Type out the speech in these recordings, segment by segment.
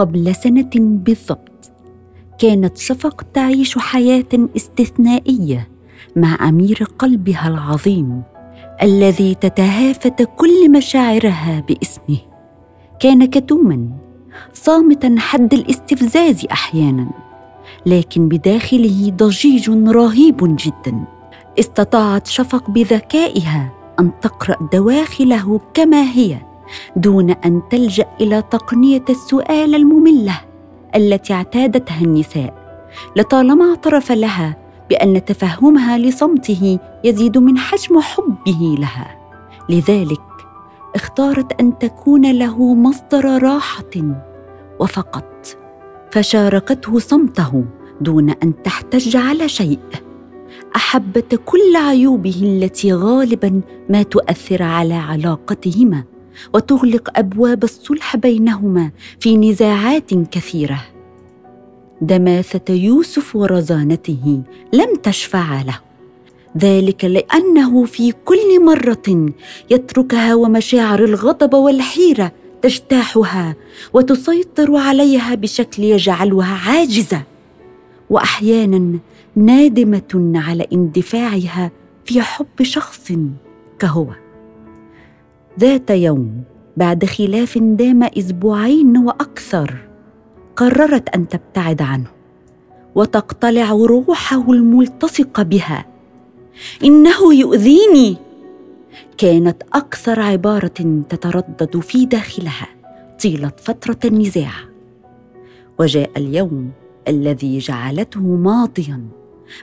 قبل سنة بالضبط. كانت شفق تعيش حياة استثنائية مع أمير قلبها العظيم الذي تتهافت كل مشاعرها باسمه. كان كتوما صامتا حد الاستفزاز أحيانا لكن بداخله ضجيج رهيب جدا. استطاعت شفق بذكائها أن تقرأ دواخله كما هي. دون أن تلجأ إلى تقنية السؤال المملة التي اعتادتها النساء لطالما اعترف لها بأن تفهمها لصمته يزيد من حجم حبه لها. لذلك اختارت أن تكون له مصدر راحة وفقط فشاركته صمته دون أن تحتج على شيء. أحبت كل عيوبه التي غالبا ما تؤثر على علاقتهما. وتغلق أبواب الصلح بينهما في نزاعات كثيرة. دماثة يوسف ورزانته لم تشفع له. ذلك لأنه في كل مرة يتركها ومشاعر الغضب والحيرة تجتاحها وتسيطر عليها بشكل يجعلها عاجزة. واحيانا نادمة على اندفاعها في حب شخص كهو. ذات يوم بعد خلاف دام أسبوعين وأكثر قررت أن تبتعد عنه وتقتلع روحه الملتصقه بها. إنه يؤذيني! كانت أكثر عبارة تتردد في داخلها طيلة فترة النزاع. وجاء اليوم الذي جعلته ماضيا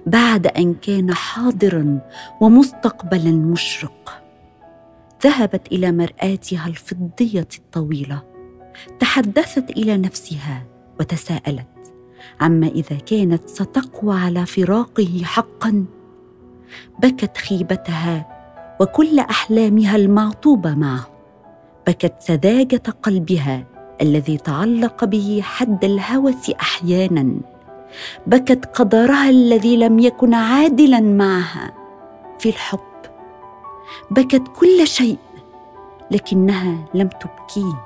بعد أن كان حاضرا ومستقبلا مشرق. ذهبت إلى مرآتها الفضية الطويلة تحدثت إلى نفسها وتساءلت عما إذا كانت ستقوى على فراقه حقا؟ بكت خيبتها وكل أحلامها المعطوبة معه بكت سذاجة قلبها الذي تعلق به حد الهوس أحيانا بكت قدرها الذي لم يكن عادلا معها في الحب بكت كل شيء لكنها لم تبكيه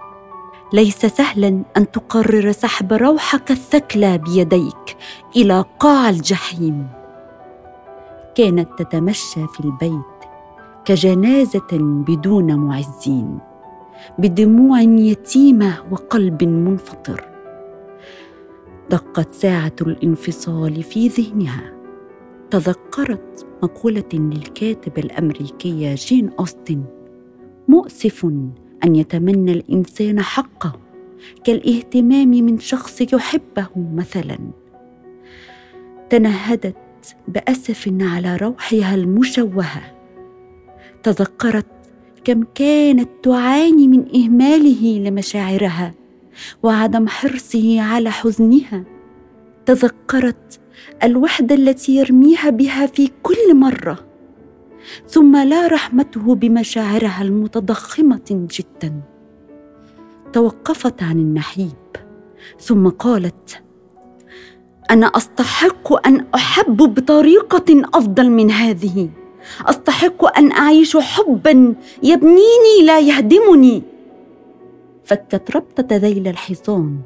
ليس سهلا أن تقرر سحب روحك الثكلى بيديك إلى قاع الجحيم. كانت تتمشى في البيت كجنازة بدون معزين بدموع يتيمة وقلب منفطر. دقت ساعة الانفصال في ذهنها تذكرت مقولة للكاتب الامريكيه جين أوستن. مؤسف أن يتمنى الإنسان حقه كالاهتمام من شخص يحبه مثلا. تنهدت بأسف على روحها المشوهة. تذكرت كم كانت تعاني من إهماله لمشاعرها وعدم حرصه على حزنها. تذكرت الوحدة التي يرميها بها في كل مرة. ثم لا رحمته بمشاعرها المتضخمة جدا. توقفت عن النحيب. ثم قالت أنا أستحق أن أحب بطريقة أفضل من هذه. أستحق أن أعيش حبا يبنيني لا يهدمني. فكت ربطة ذيل الحصان.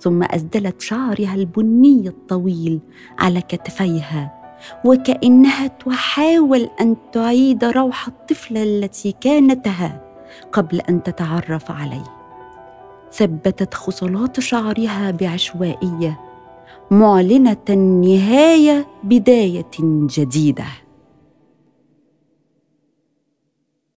ثم اسدلت شعرها البني الطويل على كتفيها وكأنها تحاول أن تعيد روح الطفله التي كانتها قبل أن تتعرف عليه. ثبتت خصلات شعرها بعشوائية معلنة نهايه بداية جديدة.